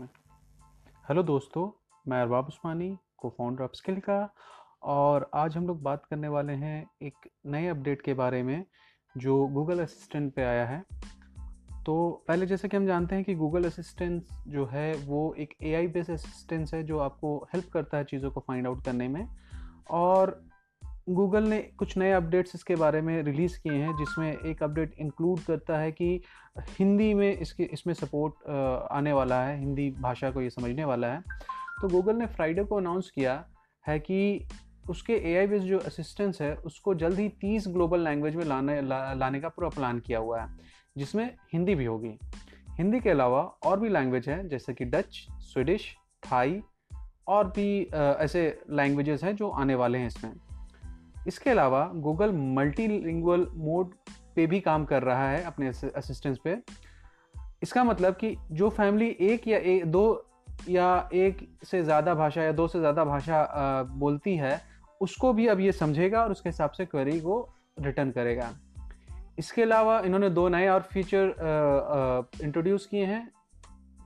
Hello दोस्तों, मैं अरबाब उस्मानी को फाउंडर अपस्किल का और आज हम लोग बात करने वाले हैं एक नए अपडेट के बारे में, जो गूगल असिस्टेंट पे आया है। तो पहले जैसे कि हम जानते हैं कि गूगल असिस्टेंट जो है, वो एक ए बेस्ड असिस्टेंस है, जो आपको हेल्प करता है चीज़ों को फाइंड आउट करने में। और गूगल ने कुछ नए अपडेट्स इसके बारे में रिलीज़ किए हैं जिसमें एक अपडेट इंक्लूड करता है कि हिंदी में इसके इसमें सपोर्ट आने वाला है हिंदी भाषा को ये समझने वाला है। तो गूगल ने फ्राइडे को अनाउंस किया है कि उसके ए आई बेस्ड जो असिस्टेंस है उसको जल्द ही तीस ग्लोबल लैंग्वेज में लाने ला, लाने का पूरा प्लान किया हुआ है जिसमें हिंदी भी होगी। हिंदी के अलावा और भी लैंग्वेज हैं जैसे कि डच स्वीडिश थाई और भी ऐसे लैंग्वेजेस हैं जो आने वाले हैं इसमें। इसके अलावा गूगल मल्टीलिंगुअल मोड पे भी काम कर रहा है अपने असिस्टेंस पे। इसका मतलब कि जो फैमिली एक या एक दो या एक से ज़्यादा भाषा या दो से ज़्यादा भाषा बोलती है, उसको भी अब ये समझेगा और उसके हिसाब से क्वेरी को रिटर्न करेगा। इसके अलावा इन्होंने दो नए और फीचर इंट्रोड्यूस किए हैं।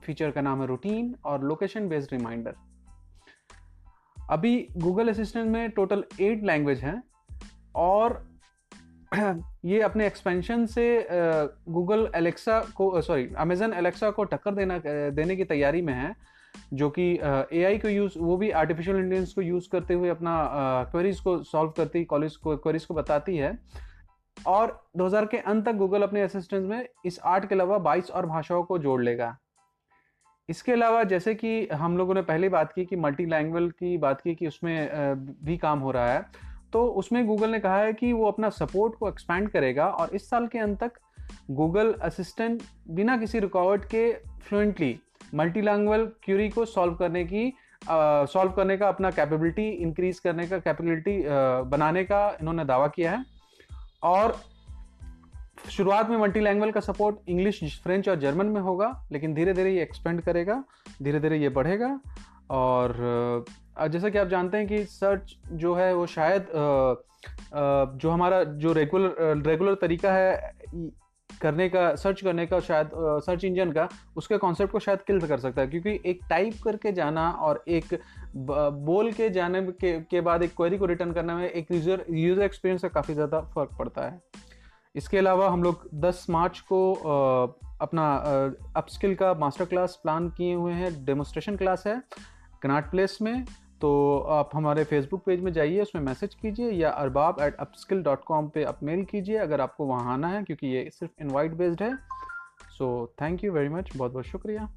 फीचर का नाम है रूटीन और लोकेशन बेस्ड रिमाइंडर अभी गूगल असिस्टेंट में टोटल एट लैंग्वेज हैं और ये अपने एक्सपेंशन से गूगल एलेक्सा को सॉरी अमेजन एलेक्सा को टक्कर देना देने की तैयारी में है, जो कि ए आई को यूज़ वो भी आर्टिफिशियल इंटेलिजेंस को यूज़ करते हुए अपना क्वेरीज को सॉल्व करती कॉलेज को क्वेरीज को बताती है। और 2000 के अंत तक गूगल अपने असिस्टेंट में इस आर्ट के अलावा 22 और भाषाओं को जोड़ लेगा। इसके अलावा जैसे कि हम लोगों ने पहले बात की कि मल्टी लैंग्वेज की बात की कि उसमें भी काम हो रहा है तो उसमें गूगल ने कहा है कि वो अपना सपोर्ट को एक्सपैंड करेगा और इस साल के अंत तक गूगल असिस्टेंट बिना किसी रुकावट के फ्लुएंटली मल्टी लैंग्वेज क्यूरी को सॉल्व करने की सॉल्व करने का अपना कैपेबिलिटी इंक्रीज करने का कैपेबिलिटी बनाने का इन्होंने दावा किया है। और शुरुआत में मल्टी लैंग्वेज का सपोर्ट इंग्लिश फ्रेंच और जर्मन में होगा लेकिन धीरे धीरे ये एक्सपेंड करेगा धीरे धीरे ये बढ़ेगा। और जैसा कि आप जानते हैं कि सर्च जो है वो शायद जो हमारा जो रेगुलर रेगुलर तरीका है करने का सर्च करने का शायद सर्च इंजन का उसके कॉन्सेप्ट को शायद किल कर सकता है। क्योंकि एक टाइप करके जाना और एक बोल के जाने के, के बाद एक क्वेरी को रिटर्न करने में एक यूज़र यूज़र एक्सपीरियंस का काफ़ी ज़्यादा फ़र्क पड़ता है। इसके अलावा हम लोग 10 मार्च को अपना अपस्किल का मास्टर क्लास प्लान किए हुए हैं। डेमोस्ट्रेशन क्लास है कनाट प्लेस में। तो आप हमारे फेसबुक पेज में जाइए, उसमें मैसेज कीजिए या Arbab at upskill dot com पर आप मेल कीजिए अगर आपको वहाँ आना है, क्योंकि ये सिर्फ़ इनवाइट बेस्ड है। So thank you very much बहुत बहुत शुक्रिया।